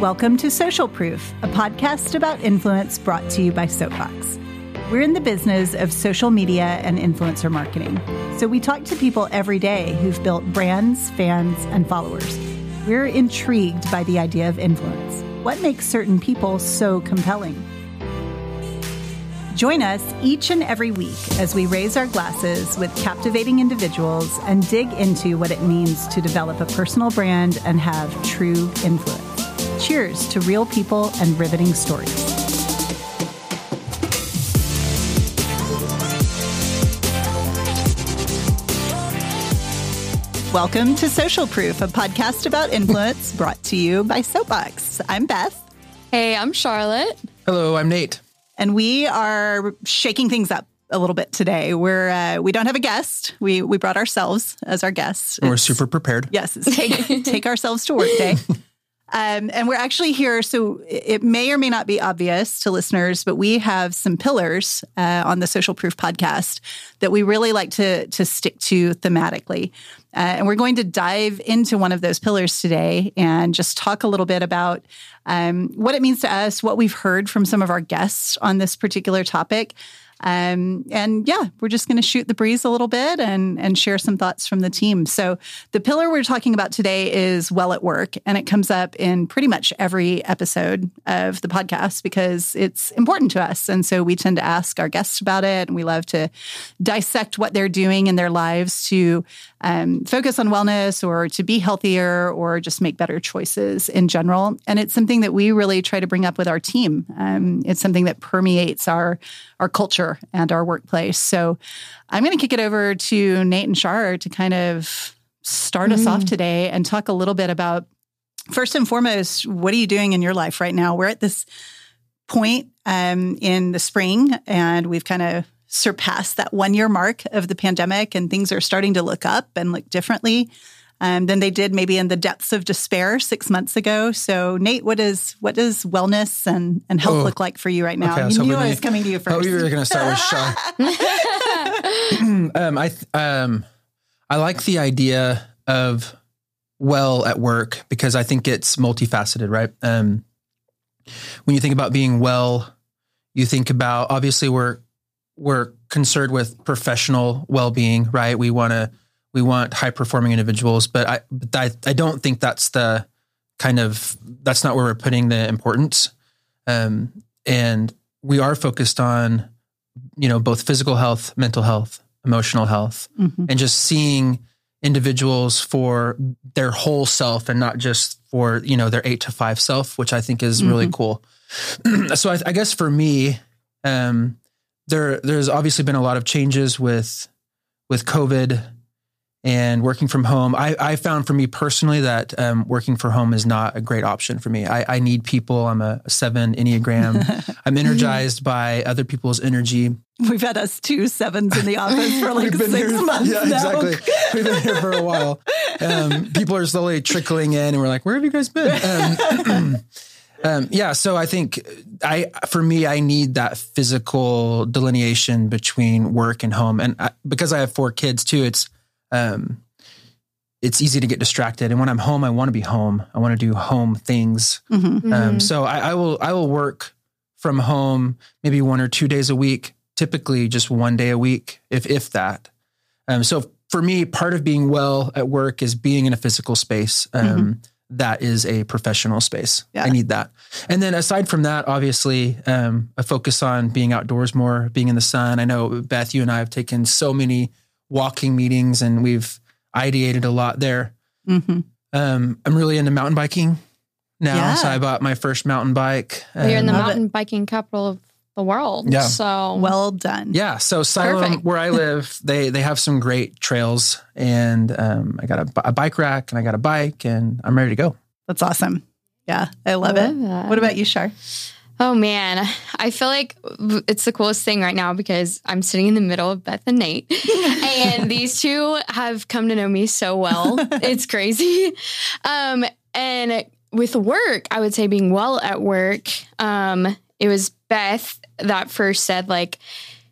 Welcome to Social Proof, a podcast about influence brought to you by Soapbox. We're in the business of social media and influencer marketing. So we talk to people every day who've built brands, fans, and followers. We're intrigued by the idea of influence. What makes certain people so compelling? Join us each and every week as we raise our glasses with captivating individuals and dig into what it means to develop a personal brand and have true influence. Cheers to real people and riveting stories. Welcome to Social Proof, a podcast about influence brought to you by Soapbox. I'm Beth. Hey, I'm Charlotte. Hello, I'm Nate. And we are shaking things up a little bit today. We're uh, we don't have a guest. We we brought ourselves as our guests. We're super prepared. Yes, it's take take ourselves to work day. Um, and we're actually here, so it may or may not be obvious to listeners, but we have some pillars uh, on the Social Proof podcast that we really like to to stick to thematically. Uh, and we're going to dive into one of those pillars today and just talk a little bit about um, what it means to us, what we've heard from some of our guests on this particular topic. Um, and yeah, we're just going to shoot the breeze a little bit and and share some thoughts from the team. So the pillar we're talking about today is well at work, and it comes up in pretty much every episode of the podcast because it's important to us. And so we tend to ask our guests about it, and we love to dissect what they're doing in their lives to um, focus on wellness or to be healthier or just make better choices in general. And it's something that we really try to bring up with our team. Um, it's something that permeates our our culture and our workplace. So I'm going to kick it over to Nate and Shar to kind of start mm. us off today and talk a little bit about first and foremost, what are you doing in your life right now? We're at this point um, in the spring, and we've kind of surpassed that one year mark of the pandemic, and things are starting to look up and look differently um, than they did maybe in the depths of despair six months ago. So, Nate, what is what does wellness and, and health oh, look like for you right now? Okay, you knew I was coming to you first. Oh, you were going to start with Shar. um, I um, I like the idea of well at work because I think it's multifaceted, right? Um, when you think about being well, you think about obviously we're we're concerned with professional well being, right? We want to we want high performing individuals, but I but I, I don't think that's the kind of that's not where we're putting the importance. Um, and we are focused on you know both physical health, mental health, emotional health, mm-hmm. and just seeing individuals for their whole self and not just for you know their eight to five self, which I think is mm-hmm. really cool. so I, I, guess for me, um, there there's obviously been a lot of changes with with COVID and working from home. I, I found for me personally that um, working from home is not a great option for me. I, I need people. I'm a seven Enneagram. I'm energized by other people's energy. We've had us two sevens in the office for like six here, months. Yeah, now. exactly. We've been here for a while. Um, people are slowly trickling in, and we're like, "Where have you guys been?" Um, um, yeah, so I think I, for me, I need that physical delineation between work and home, and I, because I have four kids too, it's um, it's easy to get distracted. And when I'm home, I want to be home. I want to do home things. Mm-hmm. Um, mm-hmm. so I, I will I will work from home maybe one or two days a week. Typically, just one day a week, if if that. Um, so for me, part of being well at work is being in a physical space. Um, mm-hmm. that is a professional space. Yeah. I need that. And then aside from that, obviously, um, a focus on being outdoors more, being in the sun. I know Beth, you and I have taken so many walking meetings and we've ideated a lot there. Mm-hmm. Um, I'm really into mountain biking now. Yeah. So I bought my first mountain bike. Well, you're in the mountain it. biking capital of the world. Yeah. So well done. Yeah. So Siloam, where I live, they they have some great trails, and um, I got a, a, bike rack, and I got a bike, and I'm ready to go. That's awesome. Yeah, I love, I love it. That. What about you, Shar? Oh man, I feel like it's the coolest thing right now because I'm sitting in the middle of Beth and Nate, and these two have come to know me so well. it's crazy. Um, and with work, I would say being well at work, um, it was Beth that first said like,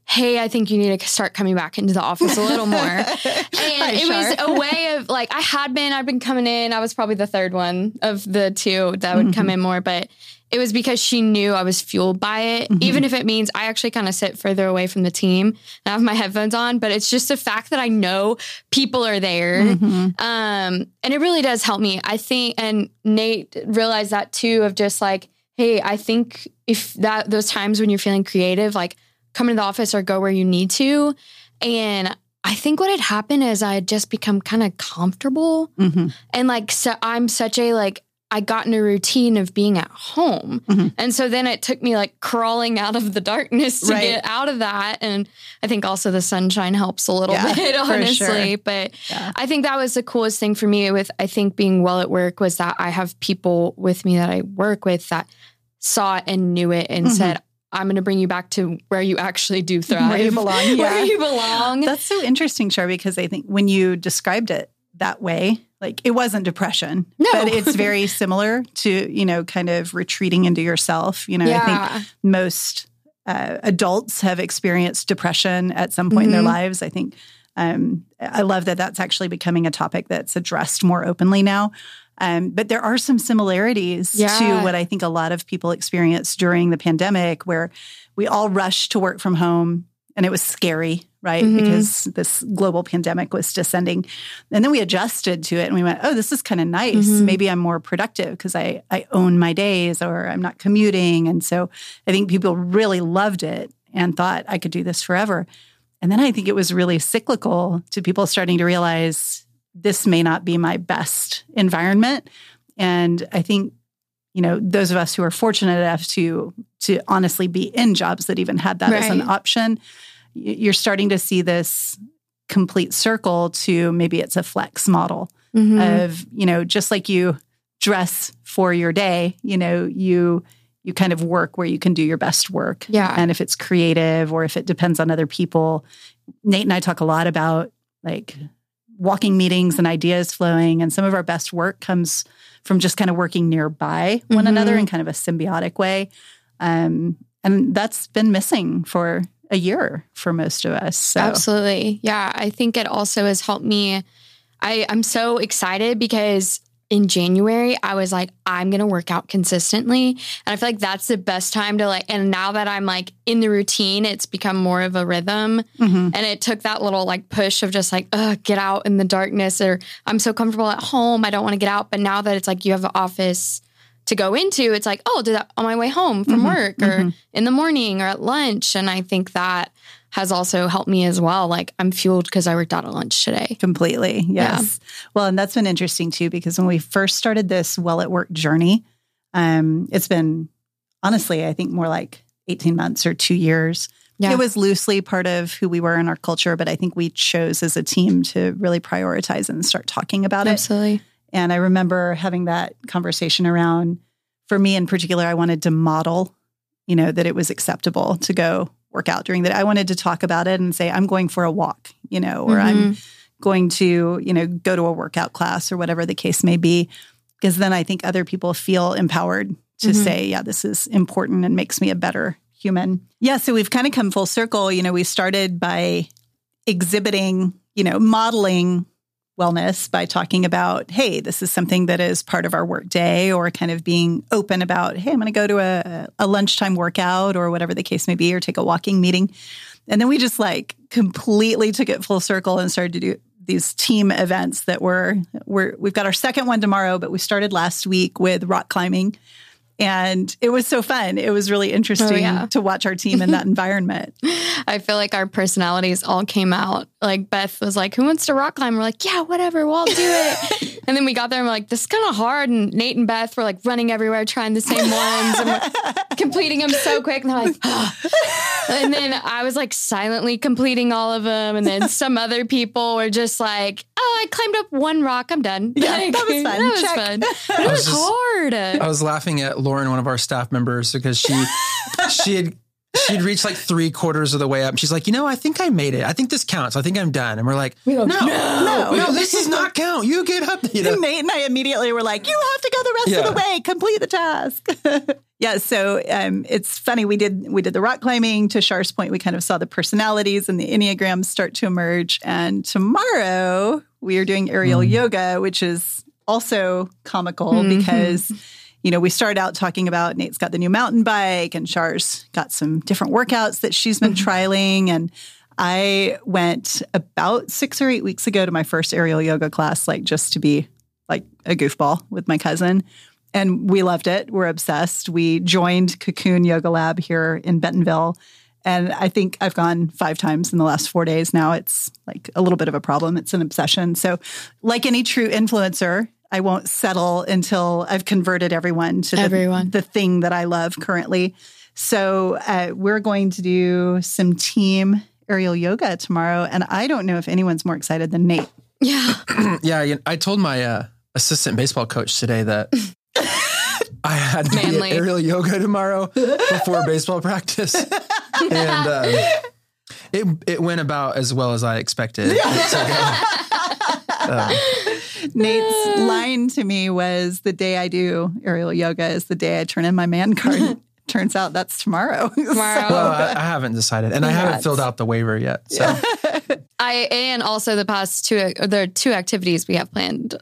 hey, I think you need to start coming back into the office a little more. and it was a way of like, I had been, I'd been coming in. I was probably the third one of the two that would mm-hmm. come in more, but it was because she knew I was fueled by it, mm-hmm. even if it means I actually kind of sit further away from the team and I have my headphones on. But it's just the fact that I know people are there. Mm-hmm. Um, and it really does help me. I think, and Nate realized that too of just like, hey, I think if that those times when you're feeling creative, like come into the office or go where you need to. And I think what had happened is I had just become kind of comfortable. Mm-hmm. And like, so I'm such a like, I got in a routine of being at home. Mm-hmm. And so then it took me like crawling out of the darkness to right. get out of that. And I think also the sunshine helps a little yeah, bit, honestly. Sure. But yeah. I think that was the coolest thing for me with, I think, being well at work was that I have people with me that I work with that saw it and knew it and mm-hmm. said, I'm going to bring you back to where you actually do thrive. Where you belong. Yeah. where you belong. That's so interesting, Char, because I think when you described it that way, like it wasn't depression, no. but it's very similar to, you know, kind of retreating into yourself. You know, yeah. I think most uh, adults have experienced depression at some point mm-hmm. in their mm-hmm. lives. I think um, I love that that's actually becoming a topic that's addressed more openly now. Um, but there are some similarities yeah. to what I think a lot of people experienced during the pandemic, where we all rushed to work from home and it was scary, right? Mm-hmm. Because this global pandemic was descending. And then we adjusted to it and we went, oh, this is kind of nice. Mm-hmm. Maybe I'm more productive because I, I own my days or I'm not commuting. And so I think people really loved it and thought I could do this forever. And then I think it was really cyclical to people starting to realize this may not be my best environment. And I think, you know, those of us who are fortunate enough to to honestly be in jobs that even had that right. as an option, you're starting to see this complete circle to maybe it's a flex model mm-hmm. of, you know, just like you dress for your day, you know, you you kind of work where you can do your best work. Yeah. And if it's creative or if it depends on other people, Nate and I talk a lot about like walking meetings and ideas flowing. And some of our best work comes from just kind of working nearby one mm-hmm. another in kind of a symbiotic way. Um, and that's been missing for a year for most of us. So. Absolutely. Yeah. I think it also has helped me. I, I'm so excited because in January, I was like, I'm going to work out consistently. And I feel like that's the best time to like, and now that I'm like in the routine, it's become more of a rhythm. Mm-hmm. And it took that little like push of just like, ugh, get out in the darkness or I'm so comfortable at home. I don't want to get out. But now that it's like you have an office to go into, it's like, oh, do that on my way home from mm-hmm. work or mm-hmm. in the morning or at lunch. And I think that has also helped me as well. Like I'm fueled because I worked out at lunch today. Completely. Yes. Yeah. Well, and that's been interesting too, because when we first started this well at work journey, um, it's been honestly, I think more like 18 months or two years. Yeah. It was loosely part of who we were in our culture, but I think we chose as a team to really prioritize and start talking about Absolutely. it. Absolutely. And I remember having that conversation around, for me in particular, I wanted to model, you know, that it was acceptable to go work out during the day. I wanted to talk about it and say, I'm going for a walk, you know, or mm-hmm. I'm going to, you know, go to a workout class or whatever the case may be. Because then I think other people feel empowered to mm-hmm. say, yeah, this is important and makes me a better human. Yeah. So we've kind of come full circle. You know, we started by exhibiting, you know, modeling wellness by talking about, hey, this is something that is part of our work day, or kind of being open about, hey, I'm going to go to a, a lunchtime workout or whatever the case may be, or take a walking meeting. And then we just like completely took it full circle and started to do these team events that were, we're, we've got our second one tomorrow, but we started last week with rock climbing and it was so fun. It was really interesting oh, yeah. to watch our team in that environment. I feel like our personalities all came out. Like Beth was like, Who wants to rock climb? We're like, Yeah, whatever, we'll all do it. and then we got there and we're like, This is kind of hard. And Nate and Beth were like running everywhere, trying the same ones and completing them so quick. And they're like, oh. And then I was like silently completing all of them. And then some other people were just like, Oh, I climbed up one rock. I'm done. Yeah, like, that was fun. That was Check. fun. But it was, was just, hard. I was laughing at Lauren, one of our staff members, because she she had she'd reach like three quarters of the way up. She's like, you know, I think I made it. I think this counts. I think I'm done. And we're like, we no, no, No. no, this does not count. You get up. You know? And Nate and I immediately were like, "You have to go the rest Yeah. of the way, complete the task." yeah, so um, it's funny. We did we did the rock climbing to Shar's point. We kind of saw the personalities and the enneagrams start to emerge. And tomorrow we are doing aerial Mm. yoga, which is also comical Mhm. because. You know, we started out talking about Nate's got the new mountain bike and Char's got some different workouts that she's been mm-hmm. trialing. And I went about six or eight weeks ago to my first aerial yoga class, like just to be like a goofball with my cousin. And we loved it. We're obsessed. We joined Cocoon Yoga Lab here in Bentonville. And I think I've gone five times in the last four days now. It's like a little bit of a problem. It's an obsession. So, like any true influencer, I won't settle until I've converted everyone to the, Everyone. the thing that I love currently. So, uh, we're going to do some team aerial yoga tomorrow. And I don't know if anyone's more excited than Nate. Yeah. yeah. you- I told my uh, assistant baseball coach today that I had to Manly. be aerial yoga tomorrow before baseball practice. and um, it, it went about as well as I expected. it to go. Nate's ah. line to me was the day I do aerial yoga is the day I turn in my man card. Turns out that's tomorrow. Tomorrow. well, I, I haven't decided, and I haven't filled out the waiver yet. So I and also the past two there are two activities we have planned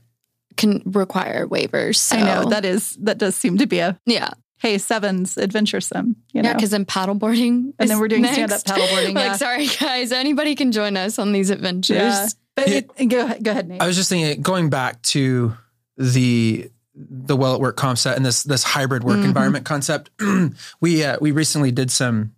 can require waivers. So. I know that is that does seem to be a Yeah. Hey sevens adventuresome. You know, Yeah, because then paddleboarding. and then we're doing stand up paddleboarding. Like, yeah. sorry guys, anybody can join us on these adventures. yeah. But Yeah. it, go ahead, go ahead, Nate. I was just thinking, going back to the the well at work concept and this this hybrid work Mhm. environment concept. we uh, we recently did some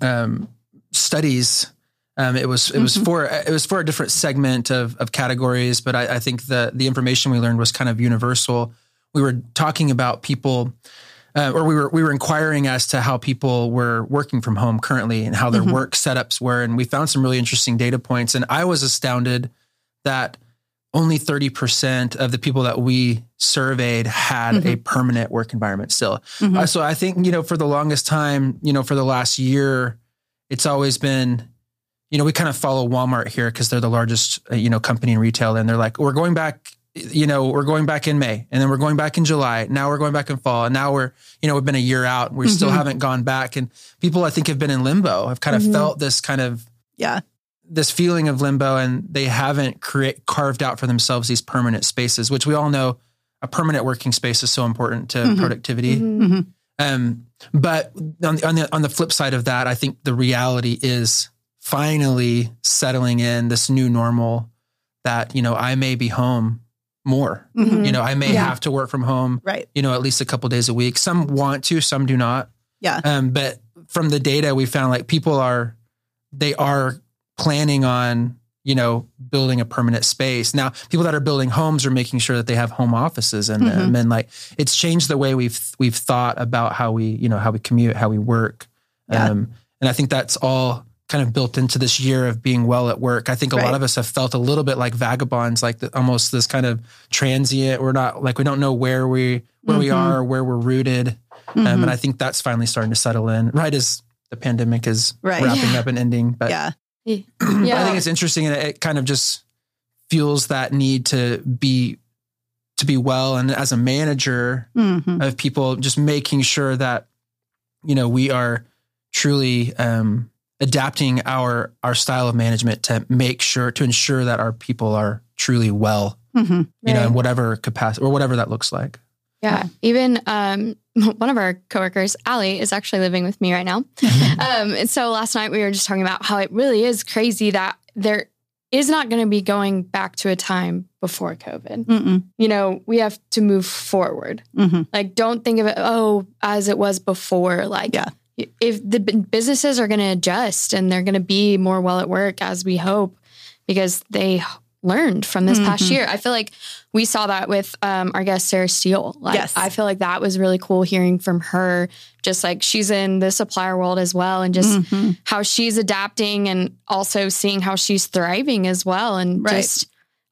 um, studies. Um, it was it was Mhm. for it was for a different segment of of categories, but I, I think the the information we learned was kind of universal. We were talking about people. Uh, or we were we were inquiring as to how people were working from home currently and how their Mhm. work setups were, and we found some really interesting data points. And I was astounded that only 30% of the people that we surveyed had a permanent work environment still. Mhm. Uh, so I think, you know, for the longest time, you know, for the last year, it's always been, you know, we kind of follow Walmart here because they're the largest, uh, you know, company in retail. And they're like, we're going back, you know, we're going back in May and then we're going back in July. Now we're going back in fall. And now we're, you know, we've been a year out. We still Mhm. haven't gone back. And people, I think, have been in limbo, have kind of Mhm. felt this kind of, yeah. this feeling of limbo and they haven't create carved out for themselves these permanent spaces, which we all know a permanent working space is so important to Mhm. productivity. Mhm. Mhm. Um, but on the, on the on the flip side of that, I think the reality is finally settling in this new normal that you know I may be home more. Mhm. You know, I may Yeah. have to work from home. Right. You know, at least a couple days a week. Some want to, some do not. Yeah. Um, but from the data, we found like people are they are planning on you know building a permanent space now people that are building homes are making sure that they have home offices in them and like it's changed the way we've we've thought about how we you know how we commute how we work Yeah. um, and i think that's all kind of built into this year of being well at work i think a Right. lot of us have felt a little bit like vagabonds like the, almost this kind of transient we're not like we don't know where we where we Mhm. are where we're rooted um, Mhm. and i think that's finally starting to settle in right as the pandemic is Right. wrapping Yeah. up and ending but yeah. Yeah. I think it's interesting and it kind of just fuels that need to be to be well and as a manager Mhm. of people just making sure that you know we are truly um adapting our our style of management to make sure to ensure that our people are truly well Mhm. you know in whatever capacity or whatever that looks like Yeah. Even um, one of our coworkers, Allie, is actually living with me right now. um, and so last night we were just talking about how it really is crazy that there is not going to be going back to a time before COVID. Mm-mm. You know, we have to move forward. Mhm. Like, don't think of it, oh, as it was before. Like, Yeah. If the businesses are going to adjust and they're going to be more well at work as we hope because they learned from this past Mhm. year. I feel like we saw that with um, our guest Sarah Steele. Like, Yes. I feel like that was really cool hearing from her. Just like she's in the supplier world as well, and just Mhm. how she's adapting, and also seeing how she's thriving as well, and Right. just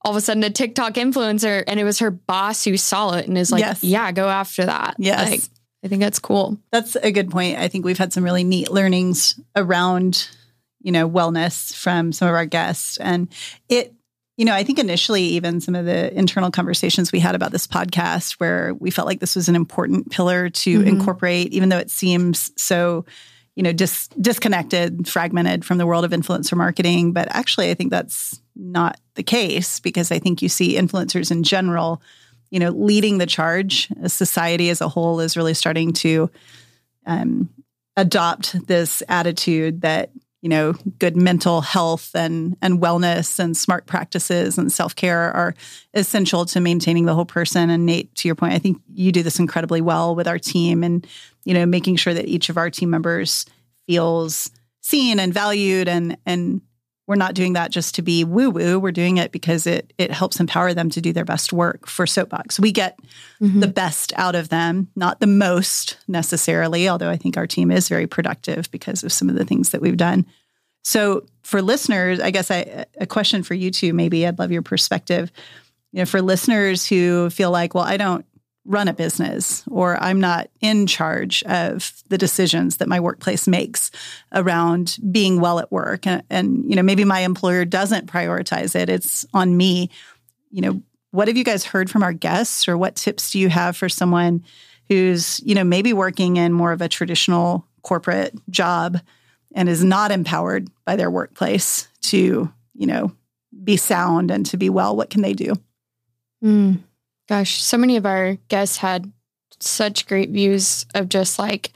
all of a sudden a TikTok influencer, and it was her boss who saw it and is like, Yes. "Yeah, go after that." Yes. Like, I think that's cool. That's a good point. I think we've had some really neat learnings around, you know, wellness from some of our guests. And it, you know, I think initially, even some of the internal conversations we had about this podcast, where we felt like this was an important pillar to mm-hmm. incorporate, even though it seems so, you know, dis- disconnected, fragmented from the world of influencer marketing. But actually, I think that's not the case because I think you see influencers in general, you know, leading the charge. Society as a whole is really starting to um, adopt this attitude that you know good mental health and and wellness and smart practices and self-care are essential to maintaining the whole person and Nate to your point I think you do this incredibly well with our team and you know making sure that each of our team members feels seen and valued and and we're not doing that just to be woo woo. We're doing it because it it helps empower them to do their best work for Soapbox. We get mm-hmm. the best out of them, not the most necessarily, although I think our team is very productive because of some of the things that we've done. So for listeners, I guess I, a question for you two, maybe I'd love your perspective. You know, for listeners who feel like, well, I don't run a business or I'm not in charge of the decisions that my workplace makes around being well at work. And, and, you know, maybe my employer doesn't prioritize it. It's on me. You know, what have you guys heard from our guests or what tips do you have for someone who's, you know, maybe working in more of a traditional corporate job and is not empowered by their workplace to, you know, be sound and to be well? What can they do? Mm. Gosh, so many of our guests had such great views of just like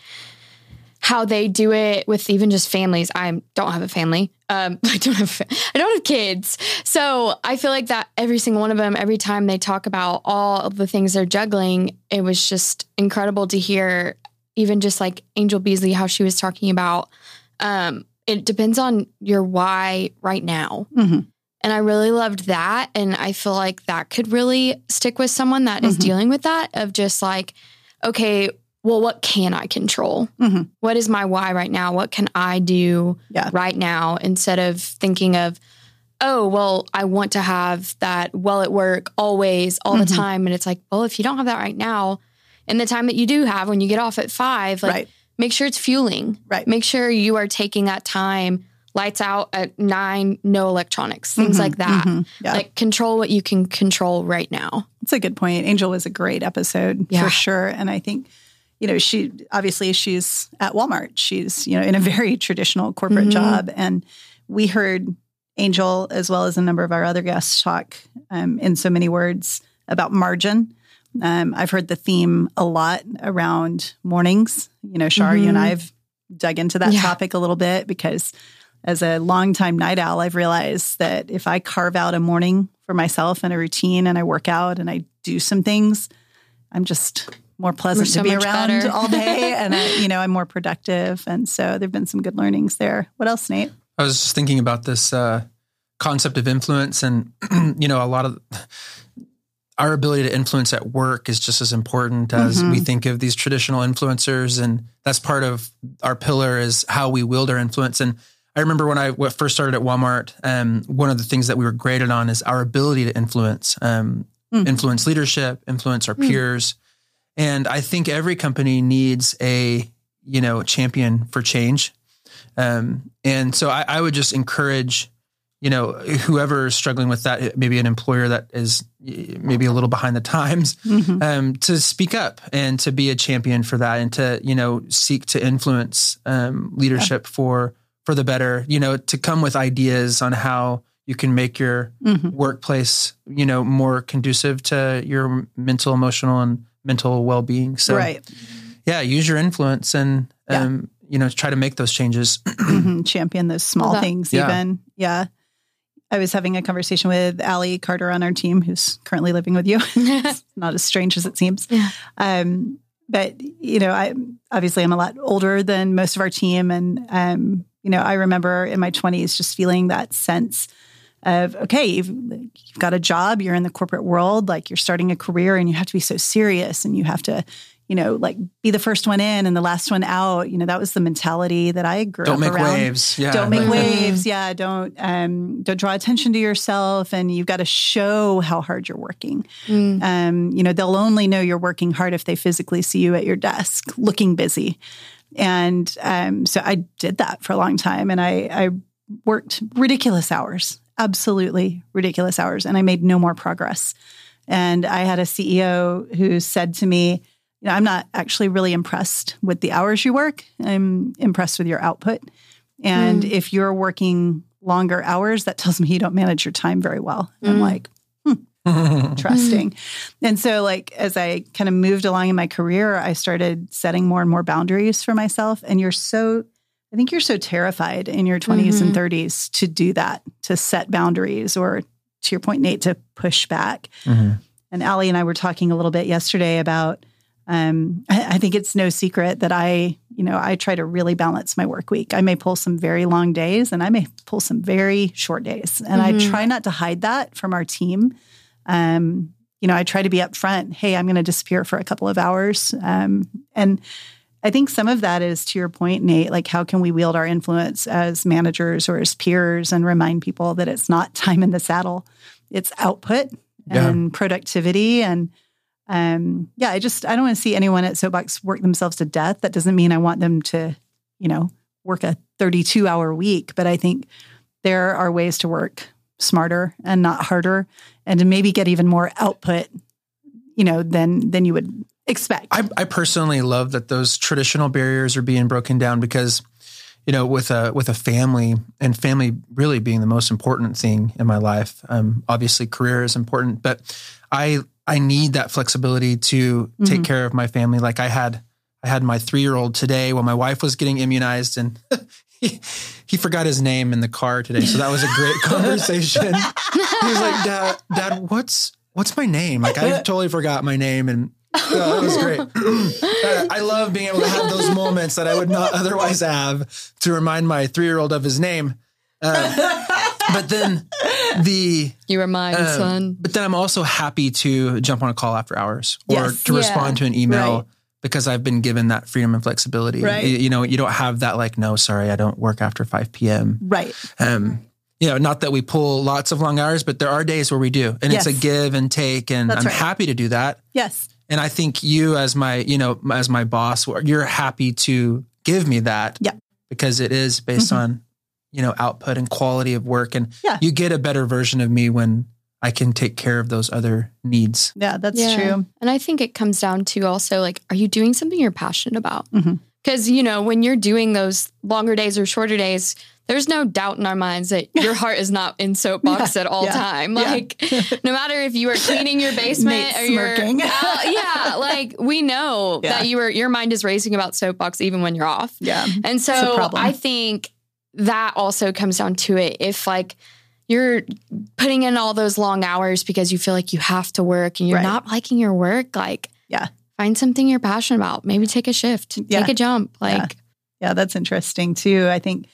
how they do it with even just families. I don't have a family. Um, I don't have I don't have kids, so I feel like that every single one of them, every time they talk about all of the things they're juggling, it was just incredible to hear. Even just like Angel Beasley, how she was talking about, um, it depends on your why right now. Mm-hmm. And I really loved that. And I feel like that could really stick with someone that is mm-hmm. dealing with that of just like, okay, well, what can I control? Mm-hmm. What is my why right now? What can I do yeah. right now instead of thinking of, oh, well, I want to have that well at work always, all mm-hmm. the time. And it's like, well, if you don't have that right now, and the time that you do have when you get off at five, like right. make sure it's fueling. Right. Make sure you are taking that time lights out at nine, no electronics, things mm-hmm, like that. Mm-hmm, yeah. Like control what you can control right now. That's a good point. Angel was a great episode yeah. for sure. And I think, you know, she obviously she's at Walmart. She's, you know, in a very traditional corporate mm-hmm. job. And we heard Angel, as well as a number of our other guests, talk um, in so many words about margin. Um, I've heard the theme a lot around mornings. You know, Shar, you and mm-hmm. I have dug into that yeah. topic a little bit because as a longtime night owl, I've realized that if I carve out a morning for myself and a routine and I work out and I do some things, I'm just more pleasant so to be around better. all day and I, you know, I'm more productive. And so there've been some good learnings there. What else, Nate? I was just thinking about this uh, concept of influence and you know, a lot of our ability to influence at work is just as important as mm-hmm. we think of these traditional influencers and that's part of our pillar is how we wield our influence and I remember when I first started at Walmart, um, one of the things that we were graded on is our ability to influence, um, mm. influence leadership, influence our mm. peers. And I think every company needs a, you know, champion for change. Um, and so I, I, would just encourage, you know, whoever is struggling with that, maybe an employer that is maybe a little behind the times, mm-hmm. um, to speak up and to be a champion for that and to, you know, seek to influence um, leadership yeah. for for the better, you know, to come with ideas on how you can make your mm-hmm. workplace, you know, more conducive to your mental, emotional, and mental well being. So, right. yeah, use your influence and, yeah. um, you know, try to make those changes. mm-hmm. Champion those small that, things, yeah. even. Yeah. I was having a conversation with Allie Carter on our team, who's currently living with you. not as strange as it seems. Yeah. Um, but you know, I obviously I'm a lot older than most of our team, and um, you know, I remember in my 20s just feeling that sense of, okay, you've, you've, got a job, you're in the corporate world, like you're starting a career and you have to be so serious and you have to, you know, like be the first one in and the last one out. You know, that was the mentality that I grew don't up make around. waves. Yeah. Don't make waves. Yeah. Don't um, don't draw attention to yourself, and you've got to show how hard you're working. Mm. Um, you know, they'll only know you're working hard if they physically see you at your desk looking busy. And um, so I did that for a long time, and I, I worked ridiculous hours, absolutely ridiculous hours, and I made no more progress. And I had a CEO who said to me, you know, I'm not actually really impressed with the hours you work. I'm impressed with your output. And Mm. if you're working longer hours, that tells me you don't manage your time very well. And I'm Mm. like, interesting. And so, like, as I kind of moved along in my career, I started setting more and more boundaries for myself. And you're so, I think you're so terrified in your 20s and 30s to do that, to set boundaries, or to your point, Nate, to push back. Mhm. And Allie and I were talking a little bit yesterday about. Um, I, I think it's no secret that I, you know, I try to really balance my work week. I may pull some very long days, and I may pull some very short days, and I Mhm. try not to hide that from our team. Um, you know, I try to be upfront. Hey, I'm going to disappear for a couple of hours, um, and I think some of that is to your point, Nate. Like, how can we wield our influence as managers or as peers and remind people that it's not time in the saddle, it's output Yeah. and productivity and um, yeah, I just I don't want to see anyone at Soapbox work themselves to death. That doesn't mean I want them to, you know, work a 32 hour week, but I think there are ways to work smarter and not harder and to maybe get even more output, you know, than than you would expect. I, I personally love that those traditional barriers are being broken down because, you know, with a with a family and family really being the most important thing in my life. Um, obviously, career is important, but I I need that flexibility to take Mhm. care of my family. Like I had I had my three year old today while my wife was getting immunized, and he, he forgot his name in the car today. So that was a great conversation. he was like, "Dad, Dad, what's what's my name? Like I totally forgot my name and." Yeah, that was great. I love being able to have those moments that I would not otherwise have to remind my three year old of his name. Uh, but then the You are mine, um, son. but then I'm also happy to jump on a call after hours or Yes. to respond to an email Right. Because I've been given that freedom and flexibility. Right. You, you know, you don't have that like, no, sorry, I don't work after 5 p.m. right. Um, you know, not that we pull lots of long hours, but there are days where we do, and it's a give and take, and That's I'm right. happy to do that. Yes. And I think you, as my, you know, as my boss, you're happy to give me that, Yeah. because it is based Mhm. on, you know, output and quality of work, and Yeah. you get a better version of me when I can take care of those other needs. Yeah, that's Yeah. true. And I think it comes down to also like, are you doing something you're passionate about? Mhm. Because, you know, when you're doing those longer days or shorter days, there's no doubt in our minds that your heart is not in soapbox Yeah, at all yeah, time. yeah. Like, no matter if you are cleaning your basement Nate's or you're, smirking. out- yeah, like we know Yeah. that you are, your mind is racing about soapbox even when you're off. Yeah. And so. I think that also comes down to it. If like you're putting in all those long hours because you feel like you have to work and you're Right. not liking your work, like Yeah. find something you're passionate about. Maybe take a shift, Yeah. take a jump. Like Yeah, that's interesting too. I think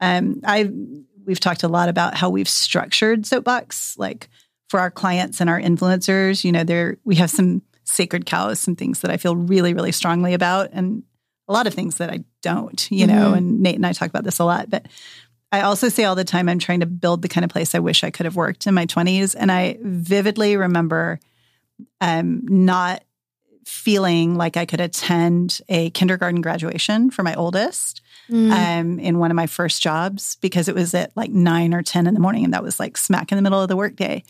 um, I we've talked a lot about how we've structured Soapbox, like for our clients and our influencers. You know, there we have some sacred cows, some things that I feel really, really strongly about, and a lot of things that I don't. You know, Mhm. and Nate and I talk about this a lot, but. I also say all the time, I'm trying to build the kind of place I wish I could have worked in my 20s. And I vividly remember um, not feeling like I could attend a kindergarten graduation for my oldest mm, um, in one of my first jobs because it was at like nine or 10 in the morning. And that was like smack in the middle of the workday.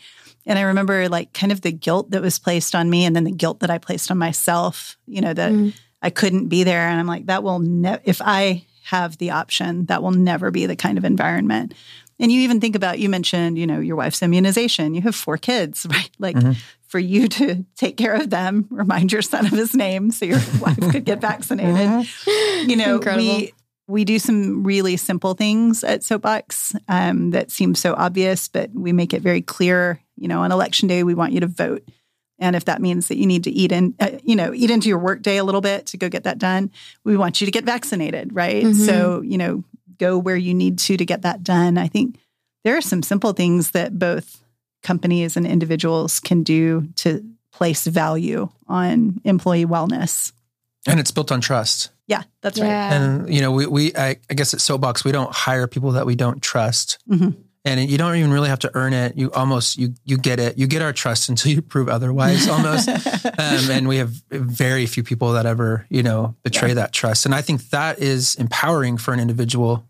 And I remember like kind of the guilt that was placed on me and then the guilt that I placed on myself, you know, that Mm. I couldn't be there. And I'm like, that will never, if I have the option, that will never be the kind of environment. And you even think about, you mentioned, you know, your wife's immunization. You have four kids, right? Like Mhm. for you to take care of them, remind your son of his name so your wife could get vaccinated you know Incredible. we we do some really simple things at soapbox um, that seem so obvious but we make it very clear you know on election day we want you to vote and if that means that you need to eat in uh, you know eat into your work day a little bit to go get that done we want you to get vaccinated right Mhm. so you know go where you need to to get that done i think there are some simple things that both companies and individuals can do to place value on employee wellness and it's built on trust. Yeah, that's right. And you know, we we I, I guess at Soapbox we don't hire people that we don't trust, Mhm. And you don't even really have to earn it. You almost you you get it. You get our trust until you prove otherwise, almost. um, and we have very few people that ever you know betray that trust, and I think that is empowering for an individual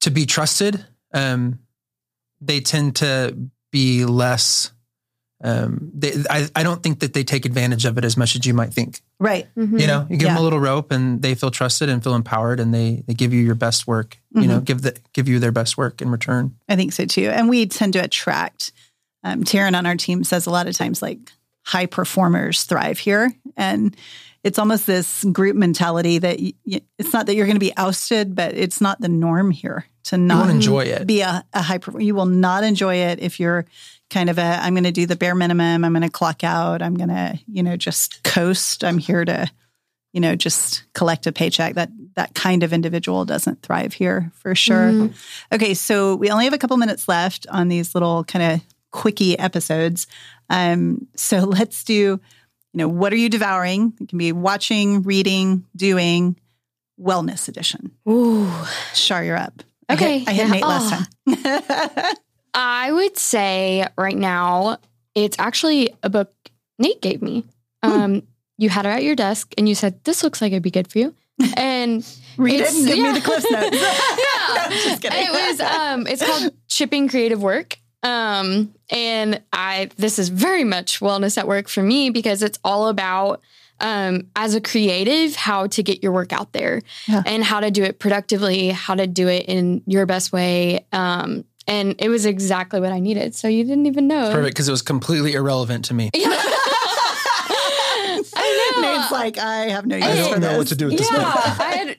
to be trusted. Um, they tend to be less. Um, they, I, I don't think that they take advantage of it as much as you might think. Right. Mhm. You know, you give Yeah. them a little rope and they feel trusted and feel empowered and they they give you your best work. You know, give the give you their best work in return. I think so too. And we tend to attract. Um, Taryn on our team says a lot of times like high performers thrive here, and it's almost this group mentality that y y it's not that you're going to be ousted, but it's not the norm here to You not won't enjoy it. be a, a high. perf- You will not enjoy it if you're kind of a. I'm going to do the bare minimum. I'm going to clock out. I'm going to you know just coast. I'm here to you know just collect a paycheck. That that kind of individual doesn't thrive here for sure. Mhm. Okay, so we only have a couple minutes left on these little kind of quickie episodes. Um, so let's do, you know, what are you devouring? It can be watching, reading, doing, wellness edition. Ooh. Shar, you're up. I Okay. hit, I hit Nate Oh. last time. I would say right now it's actually a book Nate gave me. Um, you had it at your desk and you said, This looks like it'd be good for you. And Read it and give me the cliff notes. yeah. No, just kidding. it was um it's called Shipping Creative Work. Um, and I this is very much wellness at work for me because it's all about um, as a creative, how to get your work out there Yeah. and how to do it productively, how to do it in your best way. Um, and it was exactly what I needed. So you didn't even know. Perfect because it was completely irrelevant to me. I know. Nate's like, I have no use I don't for know this. what to do with this yeah, book. I had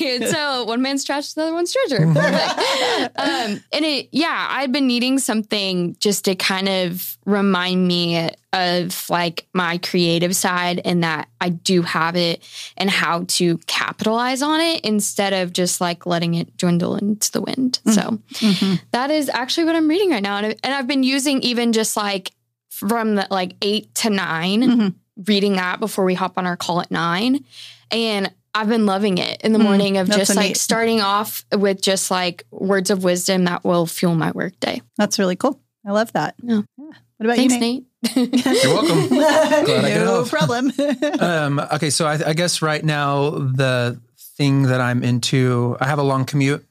It's so one man's trash, the other one's treasure. Perfect. um, and it, yeah, I'd been needing something just to kind of remind me of like my creative side and that I do have it and how to capitalize on it instead of just like letting it dwindle into the wind. So Mhm. that is actually what I'm reading right now, and, I- and I've been using even just like from the like eight to 9 Mhm. reading that before we hop on our call at nine, and I've been loving it in the Mm, morning of just a like neat- starting off with just like words of wisdom that will fuel my workday. That's really cool. I love that. Yeah. What about Thanks, you, Nate? Nate. You're welcome. Glad I no off. problem. um, okay, so I, I guess right now the thing that I'm into, I have a long commute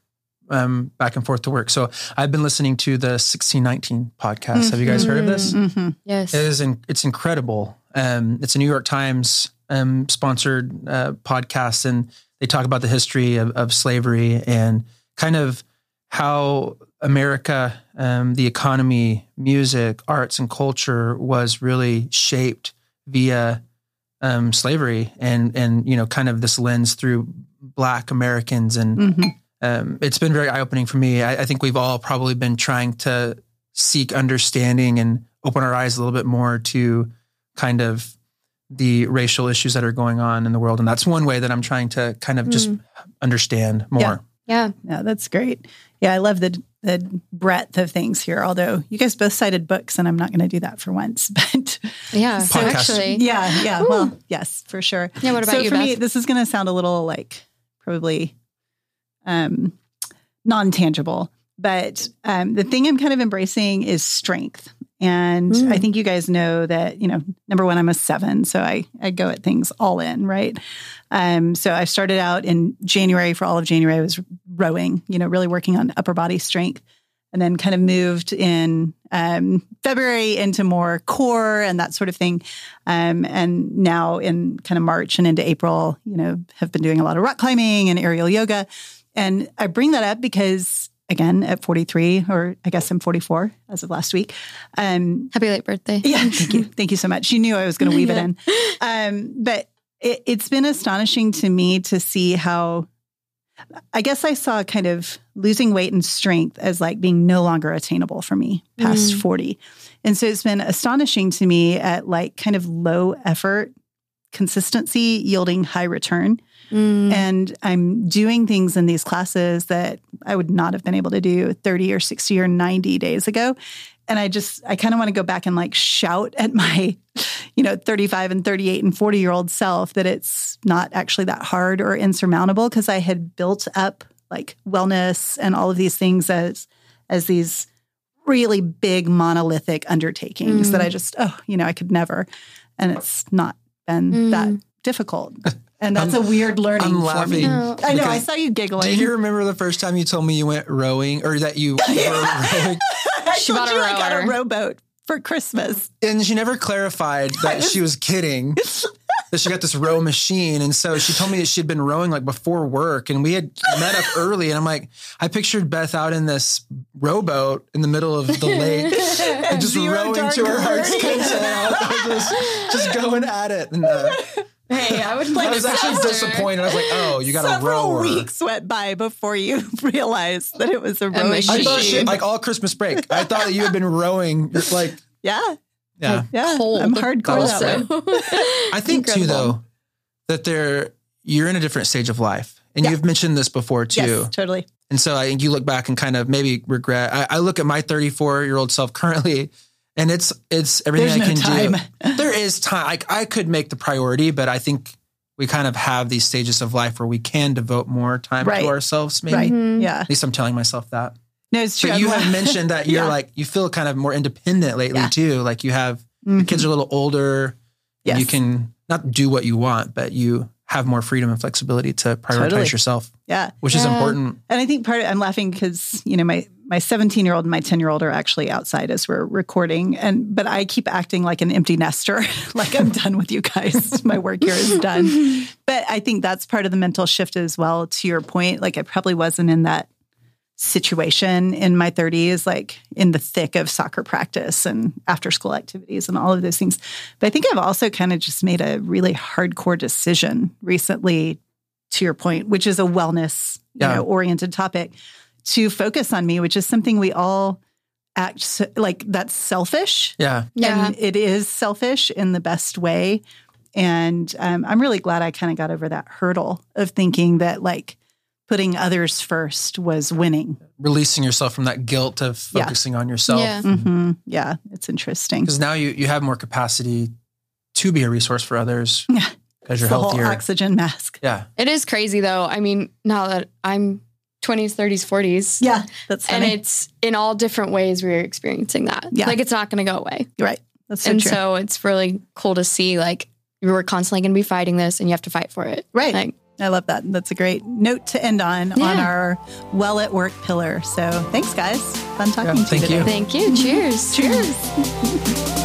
um, back and forth to work. So I've been listening to the 1619 podcast. Have you guys heard of this? Mhm. yes. It is in, it's incredible. Um, it's a New York Times um, sponsored uh, podcast, and they talk about the history of, of slavery and kind of how America, um, the economy, music, arts, and culture was really shaped via um, slavery, and and you know, kind of this lens through Black Americans, and Mhm. um, it's been very eye opening for me. I, I think we've all probably been trying to seek understanding and open our eyes a little bit more to kind of the racial issues that are going on in the world. And that's one way that I'm trying to kind of just understand more. Yeah. yeah. Yeah, that's great. Yeah, I love the the breadth of things here. Although you guys both cited books, and I'm not going to do that for once. But Yeah. So Podcast. actually, yeah, yeah. Woo. Well, yes, for sure. Yeah, what about so you, for me, this is going to sound a little like probably um, non tangible, but um, the thing I'm kind of embracing is strength. And Mm. I think you guys know that, you know, number one, I'm a seven, so I, I go at things all in, right? Um, so I started out in January for all of January, I was rowing, you know, really working on upper body strength and then kind of moved in um, February into more core and that sort of thing. Um, and now in kind of March and into April, you know, have been doing a lot of rock climbing and aerial yoga. And I bring that up because, again, at 43, or I guess I'm 44 as of last week. Um, happy late birthday. yeah, thank you. Thank you so much. You knew I was going to weave Yeah. it in. Um, but it, it's been astonishing to me to see how, I guess I saw kind of losing weight and strength as like being no longer attainable for me past Mm. 40. And so it's been astonishing to me at like kind of low effort consistency yielding high return. Mm. And I'm doing things in these classes that I would not have been able to do 30 or 60 or 90 days ago. And I just, I kind of want to go back and like shout at my, you know, 35 and 38 and 40 year old self that it's not actually that hard or insurmountable because I had built up like wellness and all of these things as as these really big monolithic undertakings Mm. that I just oh you know I could never, and it's not been Mm. that difficult, and that's a weird learning I'm for me. laughing. No. I know I saw you giggling. Do you remember the first time you told me you went rowing or that you were rowing? I She told bought a you I got a rowboat for Christmas. And she never clarified that she was kidding. That she got this row machine. And so she told me that she'd been rowing like before work and we had met up early. And I'm like, I pictured Beth out in this rowboat in the middle of the lake and just Zero rowing to her heart's content. just, just going at it. And uh, Hey, I would like. I was actually Sister. disappointed. I was like, oh, you got a Several rower. weeks went by before you realized that it was a rowing machine. I thought she, like all Christmas break. I thought that you had been rowing. It's like, yeah, yeah. yeah. Cold. I'm hardcore that way. I think too, though, that there you're in a different stage of life, and Yeah. you've mentioned this before too. Yes, totally. And so I think you look back and kind of maybe regret. I, I look at my 34 year old self currently, and it's it's everything There's I no can time. do. There is time. Like I could make the priority, but I think we kind of have these stages of life where we can devote more time Right. to ourselves. Maybe Right. Mhm. Yeah. at least I'm telling myself that. No, it's true. But you have mentioned that you're Yeah. like you feel kind of more independent lately Yeah. too. Like you have Mhm. the kids are a little older. Yes. And you can not do what you want, but you have more freedom and flexibility to prioritize Totally. yourself, Yeah. which is important. And I think part of I'm laughing because, you know, my my 17 year old and my 10 year old are actually outside as we're recording. And but I keep acting like an empty nester, like I'm done with you guys. my work here is done. But I think that's part of the mental shift as well, to your point. Like I probably wasn't in that situation in my 30s, like in the thick of soccer practice and after school activities and all of those things. But I think I've also kind of just made a really hardcore decision recently, to your point, which is a wellness Yeah. you know, oriented topic, to focus on me, which is something we all act so, like that's selfish. Yeah. Yeah. And it is selfish in the best way. And um, I'm really glad I kind of got over that hurdle of thinking that like putting others first was winning. Releasing yourself from that guilt of Yeah. focusing on yourself. Yeah. hmm Yeah, it's interesting. Because now you, you have more capacity to be a resource for others Yeah. because you're the whole healthier. oxygen mask. yeah. It is crazy though. I mean, now that I'm 20s, 30s, 40s. Yeah, that's And it's in all different ways we're experiencing that. Yeah. Like it's not going to go away. Right. That's so and true. so it's really cool to see like we're constantly going to be fighting this and you have to fight for it. right. Like, I love that. That's a great note to end on on our well at work pillar. So thanks, guys. Fun talking Yeah, to you thank you. today. thank you. Cheers. Cheers.